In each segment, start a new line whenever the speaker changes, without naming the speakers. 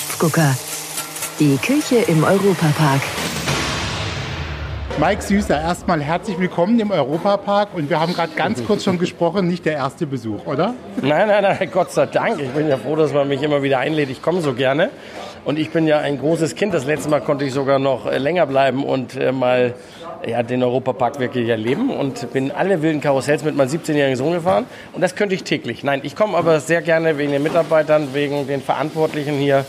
Kopfgucker. Die Küche im Europapark.
Mike Süßer, erstmal herzlich willkommen im Europapark und wir haben gerade ganz kurz schon gesprochen, nicht der erste Besuch, oder?
Nein, nein, nein, Gott sei Dank. Ich bin ja froh, dass man mich immer wieder einlädt. Ich komme so gerne. Und ich bin ja ein großes Kind. Das letzte Mal konnte ich sogar noch äh, länger bleiben und äh, mal ja, den Europapark wirklich erleben und bin alle wilden Karussells mit meinem 17-jährigen Sohn gefahren. Und das könnte ich täglich. Nein, ich komme aber sehr gerne wegen den Mitarbeitern, wegen den Verantwortlichen hier.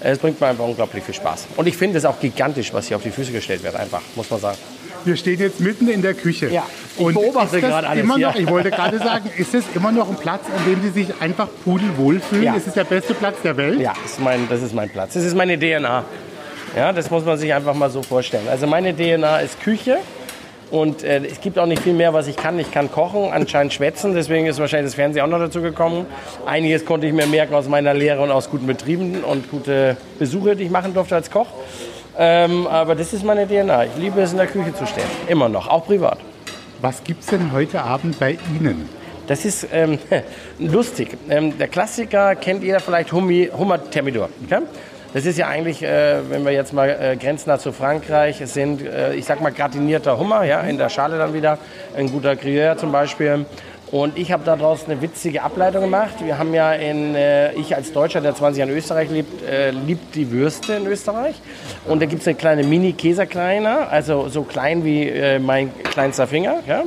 Es bringt mir einfach unglaublich viel Spaß. Und ich finde es auch gigantisch, was hier auf die Füße gestellt wird, einfach, muss man sagen.
Wir stehen jetzt mitten in der Küche.
Ja, ich
und
beobachte gerade alles
immer
hier.
noch, Ich wollte gerade sagen, ist es immer noch ein Platz, an dem Sie sich einfach pudelwohl fühlen?
Ja.
Ist es der beste Platz der Welt?
Ja, das ist mein, das ist mein Platz. Das ist meine DNA. Ja, das muss man sich einfach mal so vorstellen. Also meine DNA ist Küche. Und äh, es gibt auch nicht viel mehr, was ich kann. Ich kann kochen, anscheinend schwätzen, deswegen ist wahrscheinlich das Fernsehen auch noch dazu gekommen. Einiges konnte ich mir merken aus meiner Lehre und aus guten Betrieben und gute Besuche, die ich machen durfte als Koch. Ähm, aber das ist meine DNA. Ich liebe es, in der Küche zu stehen. Immer noch, auch privat.
Was gibt es denn heute Abend bei Ihnen?
Das ist ähm, lustig. Ähm, der Klassiker kennt jeder vielleicht Hummi, Hummer Thermidor. Okay? Das ist ja eigentlich, äh, wenn wir jetzt mal äh, grenznah zu Frankreich sind, äh, ich sag mal gratinierter Hummer, ja, in der Schale dann wieder, ein guter Gruyère zum Beispiel. Und ich habe daraus eine witzige Ableitung gemacht. Wir haben ja in, äh, ich als Deutscher, der 20 Jahre in Österreich lebt, äh, liebt die Würste in Österreich. Und da gibt es eine kleine Mini-Käserkleiner, also so klein wie äh, mein kleinster Finger. Ja?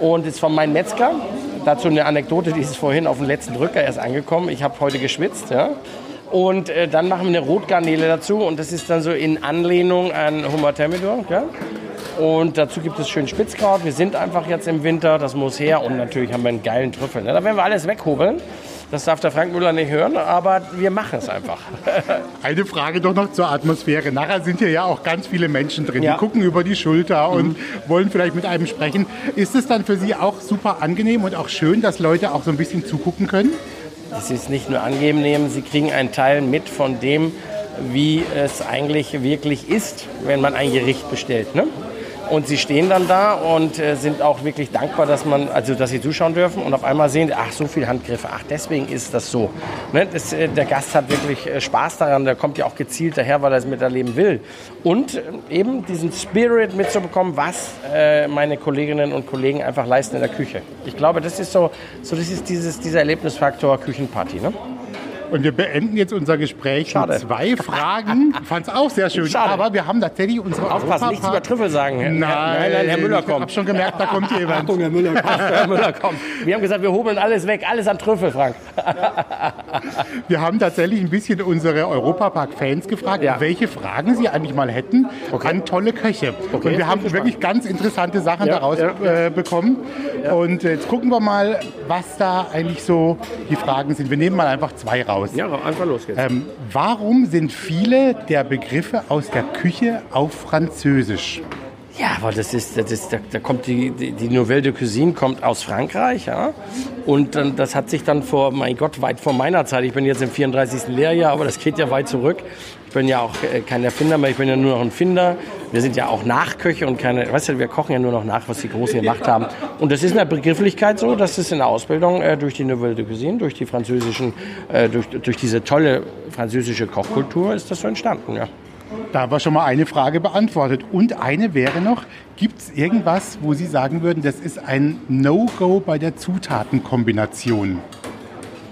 Und ist von meinem Metzger. Dazu eine Anekdote, die ist vorhin auf dem letzten Drücker erst angekommen. Ich habe heute geschwitzt. Ja? Und äh, dann machen wir eine Rotgarnele dazu und das ist dann so in Anlehnung an Hummer Thermidor. Ja? Und dazu gibt es schön Spitzkraut. Wir sind einfach jetzt im Winter, das muss her. Und natürlich haben wir einen geilen Trüffel. Ne? Da werden wir alles weghobeln. Das darf der Frank Müller nicht hören, aber wir machen es einfach.
Eine Frage doch noch zur Atmosphäre. Nachher sind hier ja auch ganz viele Menschen drin.
Ja.
Die gucken über die Schulter und wollen vielleicht mit einem sprechen. Ist es dann für Sie auch super angenehm und auch schön, dass Leute auch so ein bisschen zugucken können?
Es ist nicht nur angenehm, Sie kriegen einen Teil mit von dem, wie es eigentlich wirklich ist, wenn man ein Gericht bestellt. Ne? Und sie stehen dann da und äh, sind auch wirklich dankbar, dass man, also dass sie zuschauen dürfen und auf einmal sehen, ach so viele Handgriffe, ach deswegen ist das so. Ne? Das, äh, der Gast hat wirklich äh, Spaß daran, der kommt ja auch gezielt daher, weil er es miterleben will. Und äh, eben diesen Spirit mitzubekommen, was äh, meine Kolleginnen und Kollegen einfach leisten in der Küche. Ich glaube, das ist so, so das ist dieses, dieser Erlebnisfaktor Küchenparty. Ne?
Und wir beenden jetzt unser Gespräch
Schade.
mit zwei Fragen. Ich fand es auch sehr schön.
Schade.
Aber wir haben tatsächlich unsere
Aufpassen, nichts über Trüffel sagen.
Nein,
nein, nein, Herr Müller
Ich habe
kommt.
schon gemerkt, da kommt jemand.
Achtung, Herr Müller kommt. Herr Müller kommt. Wir haben gesagt, wir hobeln alles weg, alles an Trüffel, Frank.
Wir haben tatsächlich ein bisschen unsere Europapark-Fans gefragt,
Ja.
welche Fragen sie eigentlich mal hätten
Okay.
an tolle Köche.
Okay,
und wir haben wirklich ganz interessante Sachen
Ja,
daraus
ja,
Äh, bekommen. Und jetzt gucken wir mal, was da eigentlich so die Fragen sind. Wir nehmen mal einfach zwei raus.
Ja, einfach los geht's.
Ähm, warum sind viele der Begriffe aus der Küche auf Französisch?
Ja, aber das ist, das ist da, da kommt die, die, die Nouvelle de Cuisine kommt aus Frankreich, ja. Und dann, das hat sich dann vor, mein Gott, weit vor meiner Zeit, ich bin jetzt im 34. Lehrjahr, aber das geht ja weit zurück. Ich bin ja auch äh, kein Erfinder mehr, ich bin ja nur noch ein Finder. Wir sind ja auch Nachköche und keine, weißt du, wir kochen ja nur noch nach, was die Großen gemacht haben. Und das ist in der Begrifflichkeit so, dass es in der Ausbildung äh, durch die Nouvelle de Cuisine, durch die französischen, äh, durch, durch diese tolle französische Kochkultur ist das so entstanden, ja.
Da haben wir schon mal eine Frage beantwortet. Und eine wäre noch, gibt es irgendwas, wo Sie sagen würden, das ist ein No-Go bei der Zutatenkombination?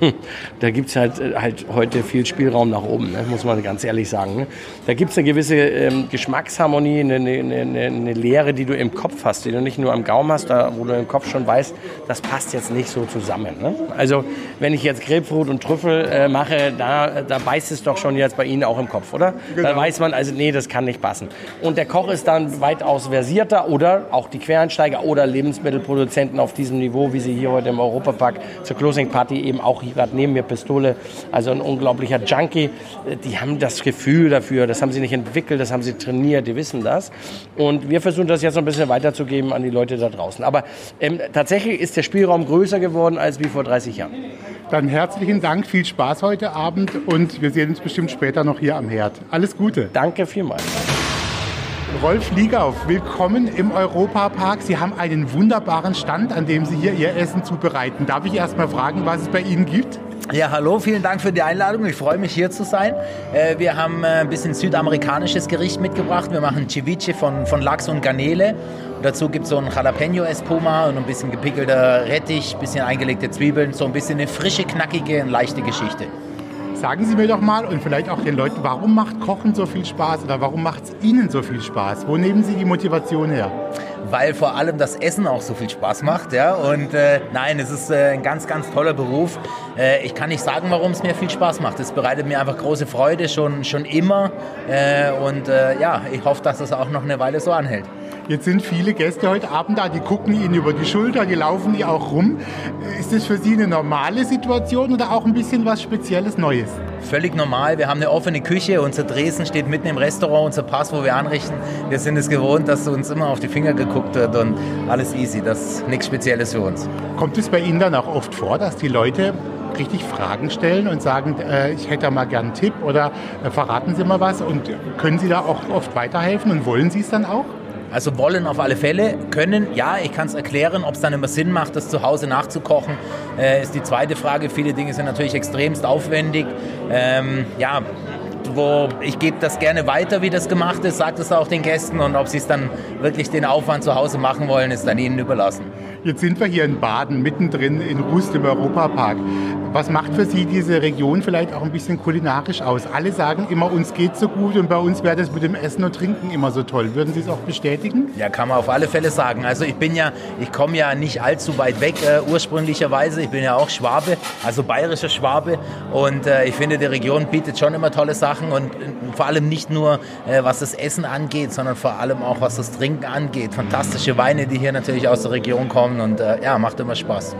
da gibt es halt, äh, halt heute viel Spielraum nach oben, ne? muss man ganz ehrlich sagen. Ne? Da gibt es eine gewisse ähm, Geschmacksharmonie, eine, eine, eine, Leere, die du im Kopf hast, die du nicht nur am Gaumen hast, da, wo du im Kopf schon weißt, das passt jetzt nicht so zusammen. Ne? Also wenn ich jetzt Grapefruit und Trüffel äh, mache, da, da beißt es doch schon jetzt bei Ihnen auch im Kopf, oder? Da weiß man also, nee, das kann nicht passen. Und der Koch ist dann weitaus versierter oder auch die Quereinsteiger oder Lebensmittelproduzenten auf diesem Niveau, wie sie hier heute im Europapark zur Closing Party eben auch hier gerade neben mir Pistole, also ein unglaublicher Junkie. Die haben das Gefühl dafür, das haben sie nicht entwickelt, das haben sie trainiert, die wissen das. Und wir versuchen das jetzt so ein bisschen weiterzugeben an die Leute da draußen. Aber ähm, tatsächlich ist der Spielraum größer geworden als wie vor 30 Jahren.
Dann herzlichen Dank, viel Spaß heute Abend und wir sehen uns bestimmt später noch hier am Herd. Alles Gute.
Danke vielmals.
Rolf Liegauf, willkommen im Europapark. Sie haben einen wunderbaren Stand, an dem Sie hier Ihr Essen zubereiten. Darf ich erst mal fragen, was es bei Ihnen gibt?
Ja, hallo, vielen Dank für die Einladung. Ich freue mich hier zu sein. Äh, wir haben äh, ein bisschen südamerikanisches Gericht mitgebracht. Wir machen Ceviche von, von Lachs und Garnele. Und dazu gibt es so ein Jalapeno Espuma und ein bisschen gepickelter Rettich, ein bisschen eingelegte Zwiebeln. So ein bisschen eine frische, knackige und leichte Geschichte.
Sagen Sie mir doch mal und vielleicht auch den Leuten, warum macht Kochen so viel Spaß oder warum macht es Ihnen so viel Spaß? Wo nehmen Sie die Motivation her?
Weil vor allem das Essen auch so viel Spaß macht. Ja? Und äh, nein, es ist äh, ein ganz, ganz toller Beruf. Äh, ich kann nicht sagen, warum es mir viel Spaß macht. Es bereitet mir einfach große Freude, schon, schon immer. Äh, und äh, ja, ich hoffe, dass es auch noch eine Weile so anhält.
Jetzt sind viele Gäste heute Abend da, die gucken Ihnen über die Schulter, die laufen Ihnen auch rum. Ist das für Sie eine normale Situation oder auch ein bisschen was Spezielles Neues?
Völlig normal. Wir haben eine offene Küche. Unser Dresen steht mitten im Restaurant, unser Pass, wo wir anrichten. Wir sind es gewohnt, dass uns immer auf die Finger geguckt wird und alles easy. Das ist nichts Spezielles für uns.
Kommt es bei Ihnen dann auch oft vor, dass die Leute richtig Fragen stellen und sagen, äh, ich hätte da mal gern einen Tipp oder äh, verraten Sie mal was und können Sie da auch oft weiterhelfen und wollen Sie es dann auch?
Also wollen auf alle Fälle, können, ja, ich kann es erklären, ob es dann immer Sinn macht, das zu Hause nachzukochen, äh, ist die zweite Frage. Viele Dinge sind natürlich extremst aufwendig. Ähm, ja, wo ich gebe das gerne weiter, wie das gemacht ist, sagt es auch den Gästen und ob sie es dann wirklich den Aufwand zu Hause machen wollen, ist dann ihnen überlassen.
Jetzt sind wir hier in Baden, mittendrin in Rust im Europapark. Was macht für Sie diese Region vielleicht auch ein bisschen kulinarisch aus? Alle sagen immer, uns geht so gut und bei uns wäre das mit dem Essen und Trinken immer so toll. Würden Sie es auch bestätigen?
Ja, kann man auf alle Fälle sagen. Also ich bin ja, ich komme ja nicht allzu weit weg äh, ursprünglicherweise. Ich bin ja auch Schwabe, also bayerischer Schwabe und äh, ich finde, die Region bietet schon immer tolle Sachen und äh, vor allem nicht nur äh, was das Essen angeht, sondern vor allem auch was das Trinken angeht. Fantastische Weine, die hier natürlich aus der Region kommen und äh, ja, macht immer Spaß.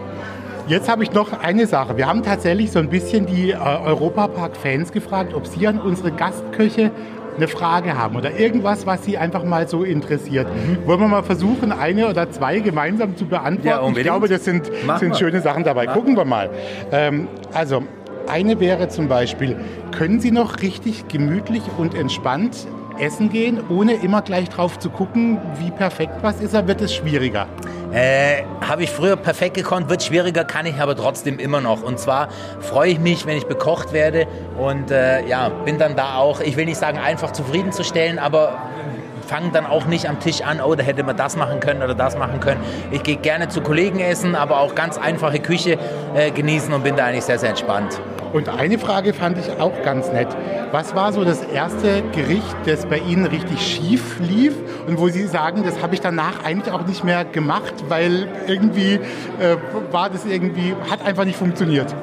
Jetzt habe ich noch eine Sache. Wir haben tatsächlich so ein bisschen die äh, Europapark-Fans gefragt, ob sie an unsere Gastköche eine Frage haben oder irgendwas, was sie einfach mal so interessiert. Mhm. Wollen wir mal versuchen, eine oder zwei gemeinsam zu beantworten? Ja, ich glaube, das sind, sind schöne Sachen dabei. Mach. Gucken wir mal. Ähm, also, eine wäre zum Beispiel, können Sie noch richtig gemütlich und entspannt essen gehen, ohne immer gleich drauf zu gucken, wie perfekt was ist, oder wird es schwieriger?
Äh, Habe ich früher perfekt gekonnt, wird schwieriger, kann ich aber trotzdem immer noch. Und zwar freue ich mich, wenn ich bekocht werde und äh, ja, bin dann da auch, ich will nicht sagen, einfach zufriedenzustellen, aber fange dann auch nicht am Tisch an, oh, da hätte man das machen können oder das machen können. Ich gehe gerne zu Kollegen essen, aber auch ganz einfache Küche äh, genießen und bin da eigentlich sehr, sehr entspannt.
Und eine Frage fand ich auch ganz nett. Was war so das erste Gericht, das bei Ihnen richtig schief lief und wo Sie sagen, das habe ich danach eigentlich auch nicht mehr gemacht, weil irgendwie äh, war das irgendwie, hat einfach nicht funktioniert?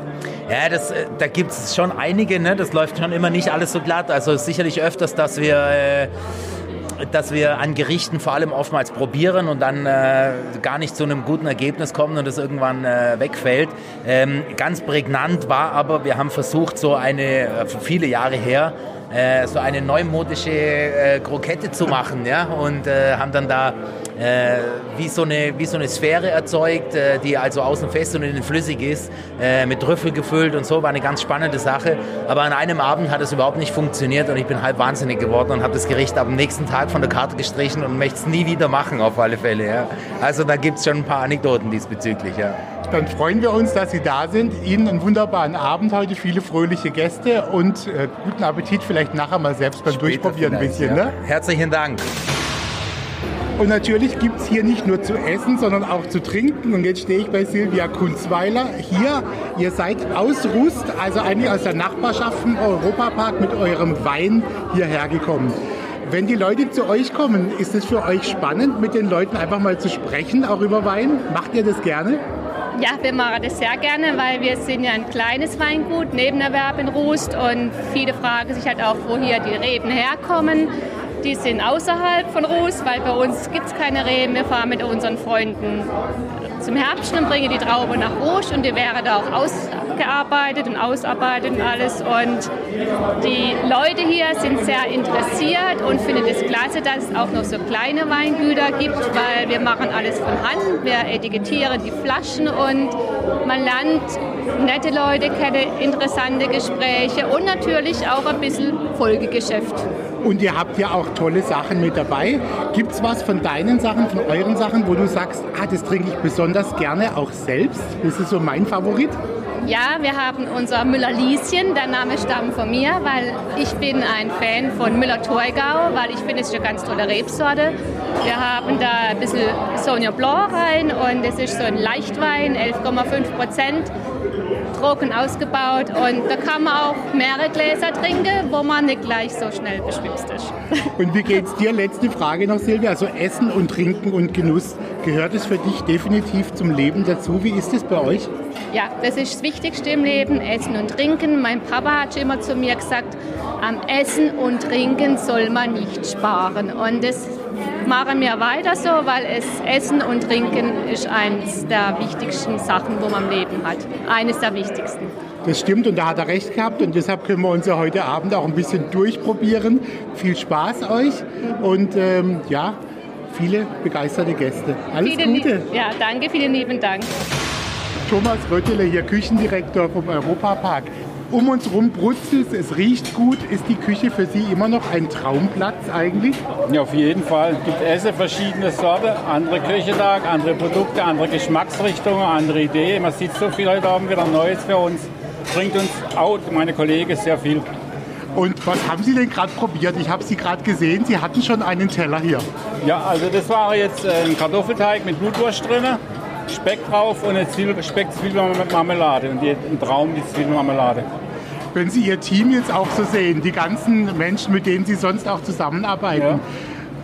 Ja, das, äh, da gibt es schon einige, ne? das läuft schon immer nicht alles so glatt. Also sicherlich öfters, dass wir... Äh, dass wir an Gerichten vor allem oftmals probieren und dann äh, gar nicht zu einem guten Ergebnis kommen und es irgendwann äh, wegfällt. Ähm, ganz prägnant war aber, wir haben versucht, so eine, äh, viele Jahre her, äh, so eine neumodische äh, Krokette zu machen ja? und äh, haben dann da äh, wie, so eine, wie so eine Sphäre erzeugt, äh, die also außen fest und innen flüssig ist, äh, mit Trüffel gefüllt und so, war eine ganz spannende Sache. Aber an einem Abend hat es überhaupt nicht funktioniert und ich bin halb wahnsinnig geworden und habe das Gericht am nächsten Tag von der Karte gestrichen und möchte es nie wieder machen, auf alle Fälle. Ja? Also da gibt es schon ein paar Anekdoten diesbezüglich. Ja.
Dann freuen wir uns, dass Sie da sind. Ihnen einen wunderbaren Abend heute, viele fröhliche Gäste und äh, guten Appetit vielleicht nachher mal selbst beim Später Durchprobieren ein bisschen. Ja. Ne?
Herzlichen Dank.
Und natürlich gibt es hier nicht nur zu essen, sondern auch zu trinken. Und jetzt stehe ich bei Silvia Kunzweiler. Hier, ihr seid aus Rust, also eigentlich aus der Nachbarschaft vom Europapark mit eurem Wein hierher gekommen. Wenn die Leute zu euch kommen, ist es für euch spannend, mit den Leuten einfach mal zu sprechen, auch über Wein? Macht ihr das gerne?
Ja, wir machen das sehr gerne, weil wir sind ja ein kleines Weingut, Nebenerwerb in Rust und viele fragen sich halt auch, wo hier die Reben herkommen. Die sind außerhalb von Ruß, weil bei uns gibt es keine Reben. Wir fahren mit unseren Freunden zum Herbst und bringen die Traube nach Rouge und die wäre da auch ausgearbeitet und ausarbeitet und alles. Und die Leute hier sind sehr interessiert und finden es klasse, dass es auch noch so kleine Weingüter gibt, weil wir machen alles von Hand. Wir etikettieren die Flaschen und man lernt nette Leute kennen, interessante Gespräche und natürlich auch ein bisschen Folgegeschäft.
Und ihr habt ja auch tolle Sachen mit dabei. Gibt es was von deinen Sachen, von euren Sachen, wo du sagst, ah, das trinke ich besonders gerne auch selbst? Das ist so mein Favorit.
Ja, wir haben unser Müller-Lieschen. Der Name stammt von mir, weil ich bin ein Fan von Müller-Thurgau, weil ich finde, es ist eine ganz tolle Rebsorte. Wir haben da ein bisschen Sauvignon Blanc rein und es ist so ein Leichtwein, 11,5 Prozent, trocken ausgebaut. Und da kann man auch mehrere Gläser trinken, wo man nicht gleich so schnell beschwipst ist.
Und wie geht's dir? Letzte Frage noch, Silvia. Also Essen und Trinken und Genuss, gehört es für dich definitiv zum Leben dazu? Wie ist es bei euch?
Ja, das ist das Wichtigste im Leben, Essen und Trinken. Mein Papa hat schon immer zu mir gesagt, am Essen und Trinken soll man nicht sparen. Und das machen wir weiter so, weil es Essen und Trinken ist eines der wichtigsten Sachen, wo man Leben hat. Eines der wichtigsten.
Das stimmt und da hat er recht gehabt und deshalb können wir uns ja heute Abend auch ein bisschen durchprobieren. Viel Spaß euch und ähm, ja, viele begeisterte Gäste. Alles
Vielen
Gute.
Ja, danke, vielen lieben Dank.
Thomas Röttele hier, Küchendirektor vom Europapark. Um uns rum brutzelt es, es riecht gut. Ist die Küche für Sie immer noch ein Traumplatz eigentlich?
Ja, auf jeden Fall. Es gibt Essen, verschiedene Sorten, andere Küchentag, andere Produkte, andere Geschmacksrichtungen, andere Ideen. Man sieht so viel heute Abend wieder Neues für uns. Bringt uns auch, meine Kollegen, sehr viel.
Und was haben Sie denn gerade probiert? Ich habe Sie gerade gesehen, Sie hatten schon einen Teller hier.
Ja, also das war jetzt ein Kartoffelteig mit Blutwurst drin, Speck drauf und eine Zwiebel- Speck-Zwiebelmarmelade. Und die, ein Traum, die Zwiebelmarmelade.
Wenn Sie Ihr Team jetzt auch so sehen, die ganzen Menschen, mit denen Sie sonst auch zusammenarbeiten,
Ja.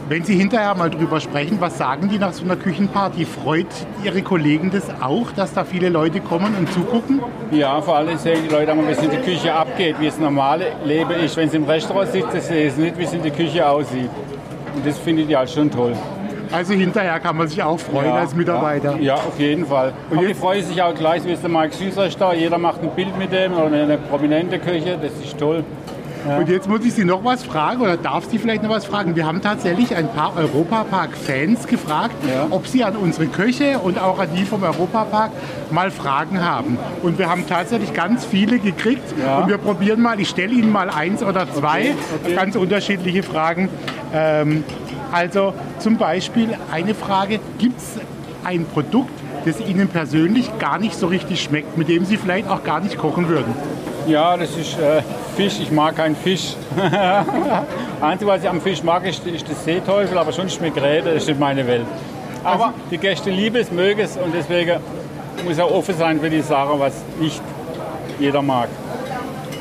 wenn Sie hinterher mal drüber sprechen, was sagen die nach so einer Küchenparty? Freut Ihre Kollegen das auch, dass da viele Leute kommen und zugucken?
Ja, vor allem sehen die Leute einmal, wie es in der Küche abgeht, wie das normale Leben ist. Wenn sie im Restaurant sitzen, sehen sie nicht, wie es in der Küche aussieht. Und das finde ich halt schon toll.
Also hinterher kann man sich auch freuen als Mitarbeiter.
Ja, auf jeden Fall. Und die freuen sich auch gleich, wie es der Mike Süßer ist da. Jeder macht ein Bild mit dem oder eine prominente Küche. Das ist toll.
Und jetzt muss ich Sie noch was fragen oder darf Sie vielleicht noch was fragen? Wir haben tatsächlich ein paar Europapark-Fans gefragt,
Ja.
ob sie an unsere Köche und auch an die vom Europapark mal Fragen haben. Und wir haben tatsächlich ganz viele gekriegt.
Ja.
Und wir probieren mal, ich stelle Ihnen mal eins oder zwei
Okay, okay.
ganz unterschiedliche Fragen. Ähm, also zum Beispiel eine Frage, gibt es ein Produkt, das Ihnen persönlich gar nicht so richtig schmeckt, mit dem Sie vielleicht auch gar nicht kochen würden?
Ja, das ist äh, Fisch. Ich mag keinen Fisch. Einzige, was ich am Fisch mag, ist, ist das Seeteufel, aber sonst schmeckt Räder. Das ist nicht meine Welt. Aber die Gäste lieben es, mögen es und deswegen muss er offen sein für die Sachen, was nicht jeder mag.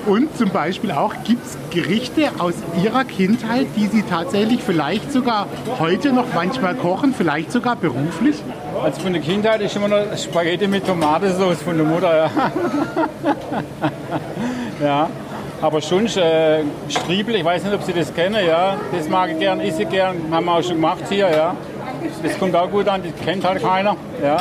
Und zum Beispiel auch, gibt es Gerichte aus Ihrer Kindheit, die Sie tatsächlich vielleicht sogar heute noch manchmal kochen, vielleicht sogar beruflich?
Also von der Kindheit ist immer noch Spaghetti mit Tomatensauce von der Mutter. Ja. ja. Aber schon äh, Striebel, ich weiß nicht, ob Sie das kennen, ja. Das mag ich gern, esse ich gern, haben wir auch schon gemacht hier, ja. Das kommt auch gut an, das kennt halt keiner, ja.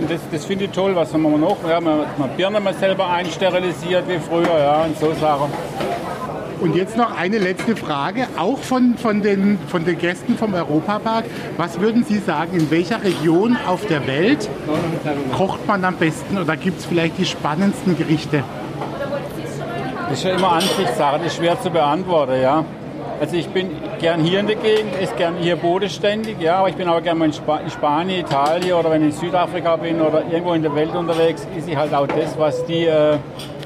Und das, das finde ich toll, was haben wir noch? Ja, man, man Birnen mal selber einsterilisiert wie früher, ja, und so Sachen.
Und jetzt noch eine letzte Frage, auch von, von, den, von den Gästen vom Europapark. Was würden Sie sagen, in welcher Region auf der Welt kocht man am besten oder gibt es vielleicht die spannendsten Gerichte?
Das ist ja immer Ansichtssache, das ist schwer zu beantworten, ja. Also ich bin gern hier in der Gegend, esse gern hier bodenständig, ja, aber ich bin auch gerne mal in, Spa in Spanien, Italien oder wenn ich in Südafrika bin oder irgendwo in der Welt unterwegs, esse ich halt auch das, was die äh,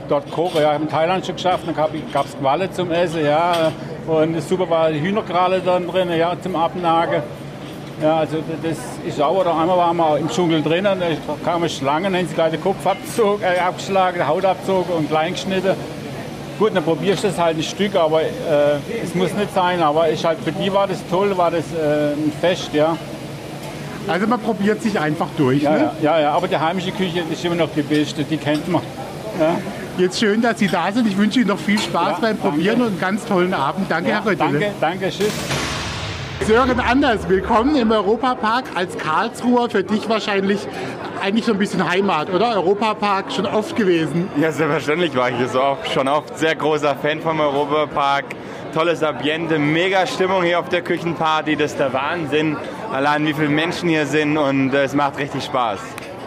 dort kochen. Ja, ich habe in Thailand schon geschafft, dann gab es Qualle zum Essen, ja, und super war die Hühnerkralle dann drin, ja, zum Abnagen. Ja, also das ist auch, oder einmal waren wir im Dschungel drinnen, da kamen Schlangen, haben sie gleich den Kopf abgezogen, äh, abgeschlagen, Haut abgezogen und klein geschnitten. Gut, dann probierst du das halt ein Stück, aber äh, es muss nicht sein. Aber ich halt, für die war das toll, war das äh, ein Fest, ja.
Also man probiert sich einfach durch.
Ja,
ne?
ja, ja, ja. Aber die heimische Küche ist immer noch die beste, die kennt man. Ja.
Jetzt schön, dass Sie da sind. Ich wünsche Ihnen noch viel Spaß
Ja,
beim Probieren
danke.
und einen ganz tollen Abend. Danke, Herr Röttele.
Danke, danke, tschüss.
Sören Anders, willkommen im Europapark als Karlsruher. Für dich wahrscheinlich eigentlich so ein bisschen Heimat, oder? Europapark schon oft gewesen.
Ja, selbstverständlich war ich hier so auch schon oft sehr großer Fan vom Europapark. Tolles Ambiente, mega Stimmung hier auf der Küchenparty, das ist der Wahnsinn. Allein wie viele Menschen hier sind und äh, es macht richtig Spaß.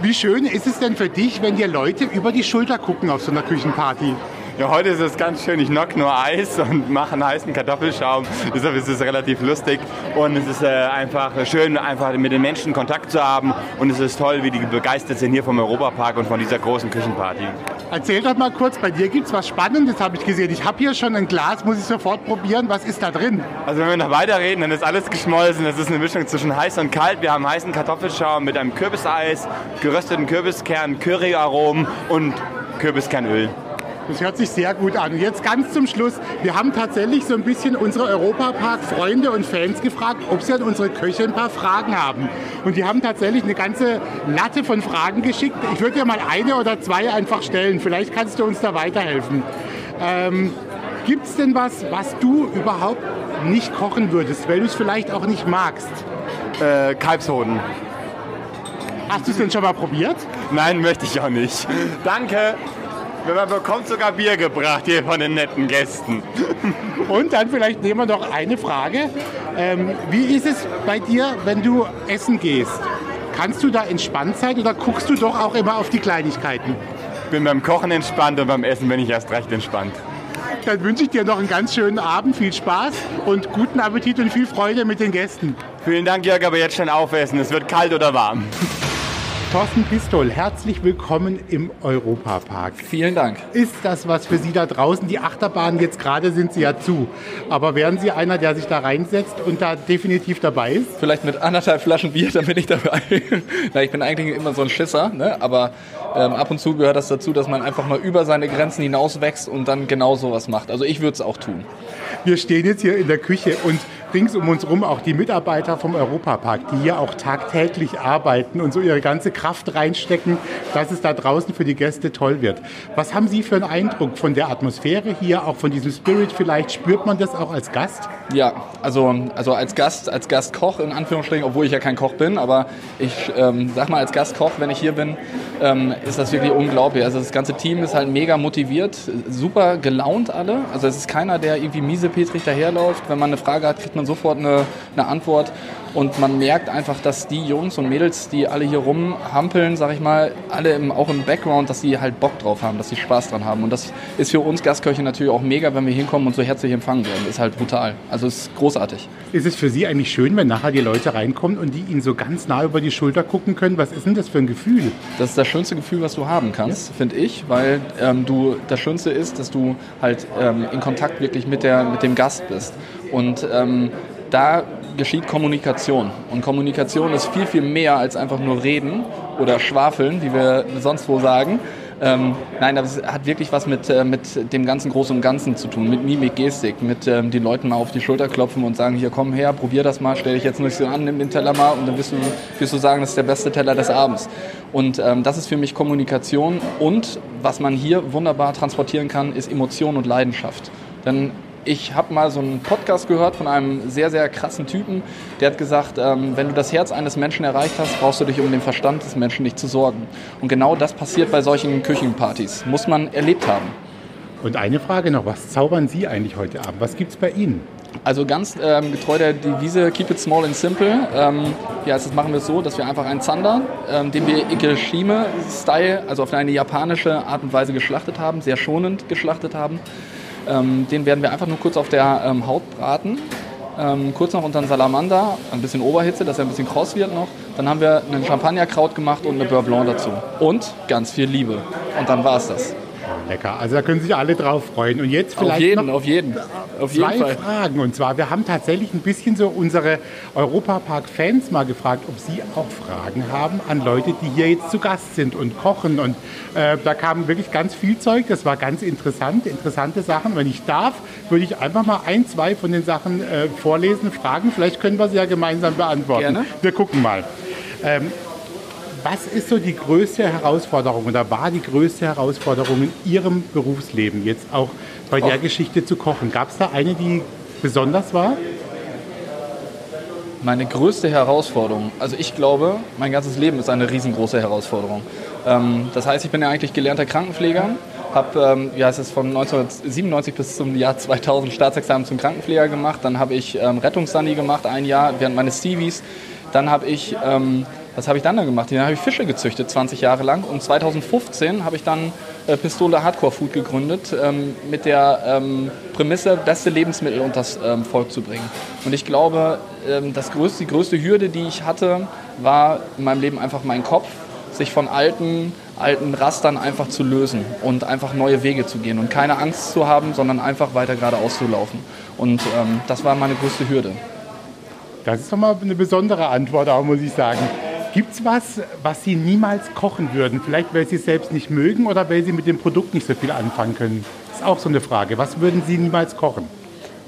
Wie schön ist es denn für dich, wenn dir Leute über die Schulter gucken auf so einer Küchenparty?
Ja, heute ist es ganz schön. Ich knock nur Eis und mache einen heißen Kartoffelschaum. Deshalb ist es relativ lustig. Und es ist äh, einfach schön, einfach mit den Menschen Kontakt zu haben. Und es ist toll, wie die begeistert sind hier vom Europapark und von dieser großen Küchenparty.
Erzähl doch mal kurz, bei dir gibt es was Spannendes, habe ich gesehen. Ich habe hier schon ein Glas, muss ich sofort probieren. Was ist da drin?
Also wenn wir noch weiterreden, dann ist alles geschmolzen. Das ist eine Mischung zwischen heiß und kalt. Wir haben heißen Kartoffelschaum mit einem Kürbiseis, gerösteten Kürbiskern, Curryaromen und Kürbiskernöl.
Das hört sich sehr gut an. Und jetzt ganz zum Schluss. Wir haben tatsächlich so ein bisschen unsere Europapark-Freunde und Fans gefragt, ob sie an unsere Köche ein paar Fragen haben. Und die haben tatsächlich eine ganze Latte von Fragen geschickt. Ich würde dir mal eine oder zwei einfach stellen. Vielleicht kannst du uns da weiterhelfen. Ähm, Gibt es denn was, was du überhaupt nicht kochen würdest, weil du es vielleicht auch nicht magst?
Äh, Kalbshoden.
Hast du es denn schon mal probiert?
Nein, möchte ich auch nicht. Danke. Man bekommt sogar Bier gebracht hier von den netten Gästen.
Und dann vielleicht nehmen wir noch eine Frage. Ähm, wie ist es bei dir, wenn du essen gehst? Kannst du da entspannt sein oder guckst du doch auch immer auf die Kleinigkeiten?
Bin beim Kochen entspannt und beim Essen bin ich erst recht entspannt.
Dann wünsche ich dir noch einen ganz schönen Abend, viel Spaß und guten Appetit und viel Freude mit den Gästen.
Vielen Dank, Jörg, aber jetzt schon aufessen. Es wird kalt oder warm.
Thorsten Pistol, herzlich willkommen im Europapark.
Vielen Dank.
Ist das was für Sie da draußen? Die Achterbahnen jetzt gerade sind sie ja zu. Aber wären Sie einer, der sich da reinsetzt und da definitiv dabei ist?
Vielleicht mit anderthalb Flaschen Bier, dann bin ich dabei. Na, ich bin eigentlich immer so ein Schisser, ne? aber ähm, ab und zu gehört das dazu, dass man einfach mal über seine Grenzen hinauswächst und dann genau sowas macht. Also ich würde es auch tun.
Wir stehen jetzt hier in der Küche und rings um uns herum auch die Mitarbeiter vom Europapark, die hier auch tagtäglich arbeiten und so ihre ganze Kraft reinstecken, dass es da draußen für die Gäste toll wird. Was haben Sie für einen Eindruck von der Atmosphäre hier, auch von diesem Spirit vielleicht? Spürt man das auch als Gast?
Ja, also, also als Gast, als Gastkoch in Anführungsstrichen, obwohl ich ja kein Koch bin, aber ich ähm, sag mal als Gastkoch, wenn ich hier bin, ähm, ist das wirklich unglaublich. Also das ganze Team ist halt mega motiviert, super gelaunt alle. Also es ist keiner, der irgendwie miesepetrig daherläuft. Wenn man eine Frage hat, kriegt man sofort eine, eine Antwort. Und man merkt einfach, dass die Jungs und Mädels, die alle hier rumhampeln, sag ich mal, alle im, auch im Background, dass sie halt Bock drauf haben, dass sie Spaß dran haben. Und das ist für uns Gastköche natürlich auch mega, wenn wir hinkommen und so herzlich empfangen werden. Ist halt brutal. Also ist großartig.
Ist es für Sie eigentlich schön, wenn nachher die Leute reinkommen und die Ihnen so ganz nah über die Schulter gucken können? Was ist denn das für ein Gefühl?
Das ist das schönste Gefühl, was du haben kannst, ja. finde ich, weil ähm, du das Schönste ist, dass du halt ähm, in Kontakt wirklich mit, der, mit dem Gast bist. Und ähm, da geschieht Kommunikation. Und Kommunikation ist viel, viel mehr als einfach nur reden oder schwafeln, wie wir sonst wo sagen. Ähm, nein, das hat wirklich was mit, äh, mit dem ganzen Großen und Ganzen zu tun, mit Mimik, Gestik, mit ähm, den Leuten mal auf die Schulter klopfen und sagen, hier komm her, probier das mal, stell dich jetzt nicht so an, nimm den Teller mal und dann wirst du, wirst du sagen, das ist der beste Teller des Abends. Und ähm, das ist für mich Kommunikation und was man hier wunderbar transportieren kann, ist Emotion und Leidenschaft. Denn ich habe mal so einen Podcast gehört von einem sehr, sehr krassen Typen, der hat gesagt, ähm, wenn du das Herz eines Menschen erreicht hast, brauchst du dich um den Verstand des Menschen nicht zu sorgen. Und genau das passiert bei solchen Küchenpartys. Muss man erlebt haben.
Und eine Frage noch, was zaubern Sie eigentlich heute Abend? Was gibt es bei Ihnen?
Also ganz ähm, getreu der Devise Keep it small and simple. Ähm, ja, das machen wir so, dass wir einfach einen Zander, ähm, den wir Ikeshime-Style, also auf eine japanische Art und Weise geschlachtet haben, sehr schonend geschlachtet haben. Ähm, den werden wir einfach nur kurz auf der ähm, Haut braten. Ähm, kurz noch unter den Salamander, ein bisschen Oberhitze, dass er ein bisschen kross wird noch. Dann haben wir einen Champagnerkraut gemacht und eine Beurre Blanc dazu. Und ganz viel Liebe. Und dann war es das.
Lecker. Also da können sich alle drauf freuen. Und jetzt vielleicht
auf jeden,
noch
auf jeden. Auf
zwei
jeden Fall.
Fragen. Und zwar, wir haben tatsächlich ein bisschen so unsere Europapark-Fans mal gefragt, ob sie auch Fragen haben an Leute, die hier jetzt zu Gast sind und kochen. Und äh, da kam wirklich ganz viel Zeug. Das war ganz interessant, interessante Sachen. Wenn ich darf, würde ich einfach mal ein, zwei von den Sachen äh, vorlesen, fragen. Vielleicht können wir sie ja gemeinsam beantworten.
Gerne.
Wir gucken mal. Ähm, was ist so die größte Herausforderung oder war die größte Herausforderung in Ihrem Berufsleben, jetzt auch bei der Geschichte zu kochen? Gab es da eine, die besonders war?
Meine größte Herausforderung, also ich glaube, mein ganzes Leben ist eine riesengroße Herausforderung. Ähm, das heißt, ich bin ja eigentlich gelernter Krankenpfleger, habe, ähm, wie heißt es, von 1997 bis zum Jahr 2000 Staatsexamen zum Krankenpfleger gemacht. Dann habe ich ähm, Rettungssanni gemacht, ein Jahr während meines Civis. Dann habe ich ähm, was habe ich dann da gemacht? Dann habe ich Fische gezüchtet, 20 Jahre lang. Und 2015 habe ich dann äh, Pistole Hardcore Food gegründet, ähm, mit der ähm, Prämisse, beste Lebensmittel unter das ähm, Volk zu bringen. Und ich glaube, ähm, das größte, die größte Hürde, die ich hatte, war in meinem Leben einfach mein Kopf, sich von alten, alten Rastern einfach zu lösen und einfach neue Wege zu gehen und keine Angst zu haben, sondern einfach weiter geradeaus zu laufen. Und ähm, das war meine größte Hürde.
Das ist doch mal eine besondere Antwort, auch muss ich sagen. Gibt es was, was Sie niemals kochen würden? Vielleicht, weil Sie es selbst nicht mögen oder weil Sie mit dem Produkt nicht so viel anfangen können? Das ist auch so eine Frage. Was würden Sie niemals kochen?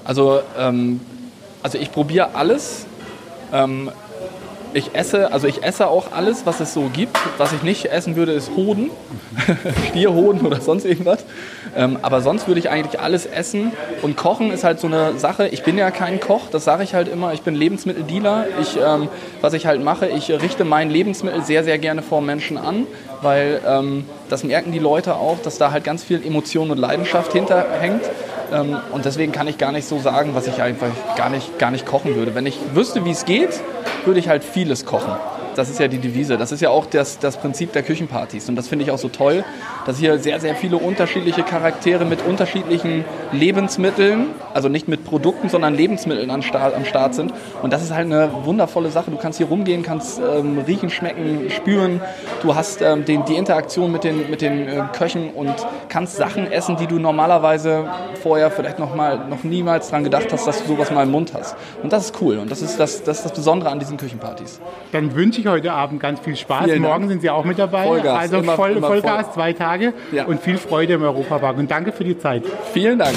Also, ähm, also ich probiere alles. Ähm, ich esse, also ich esse auch alles, was es so gibt. Was ich nicht essen würde, ist Hoden, Stierhoden oder sonst irgendwas. Ähm, aber sonst würde ich eigentlich alles essen. Und Kochen ist halt so eine Sache. Ich bin ja kein Koch, das sage ich halt immer. Ich bin Lebensmitteldealer. Ich, ähm, was ich halt mache, ich richte mein Lebensmittel sehr, sehr gerne vor Menschen an, weil ähm, das merken die Leute auch, dass da halt ganz viel Emotion und Leidenschaft hinterhängt. Ähm, und deswegen kann ich gar nicht so sagen, was ich einfach gar nicht, gar nicht kochen würde. Wenn ich wüsste, wie es geht, würde ich halt vieles kochen. Das ist ja die Devise. Das ist ja auch das, das Prinzip der Küchenpartys. Und das finde ich auch so toll, dass hier sehr, sehr viele unterschiedliche Charaktere mit unterschiedlichen Lebensmitteln, also nicht mit Produkten, sondern Lebensmitteln am Start, am Start sind. Und das ist halt eine wundervolle Sache. Du kannst hier rumgehen, kannst ähm, riechen, schmecken, spüren. Du hast ähm, den, die Interaktion mit den, mit den äh, Köchen und kannst Sachen essen, die du normalerweise vorher vielleicht noch, mal, noch niemals dran gedacht hast, dass du sowas mal im Mund hast. Und das ist cool. Und das ist das, das, ist das Besondere an diesen Küchenpartys.
Dann wünsche ich heute Abend ganz viel Spaß.
Vielen Dank.
Morgen sind Sie auch mit dabei.
Vollgas,
also
immer-
voll,
immer
Vollgas,
voll.
zwei Tage.
Ja.
Und viel Freude im Europapark. Und danke für die Zeit.
Vielen Dank.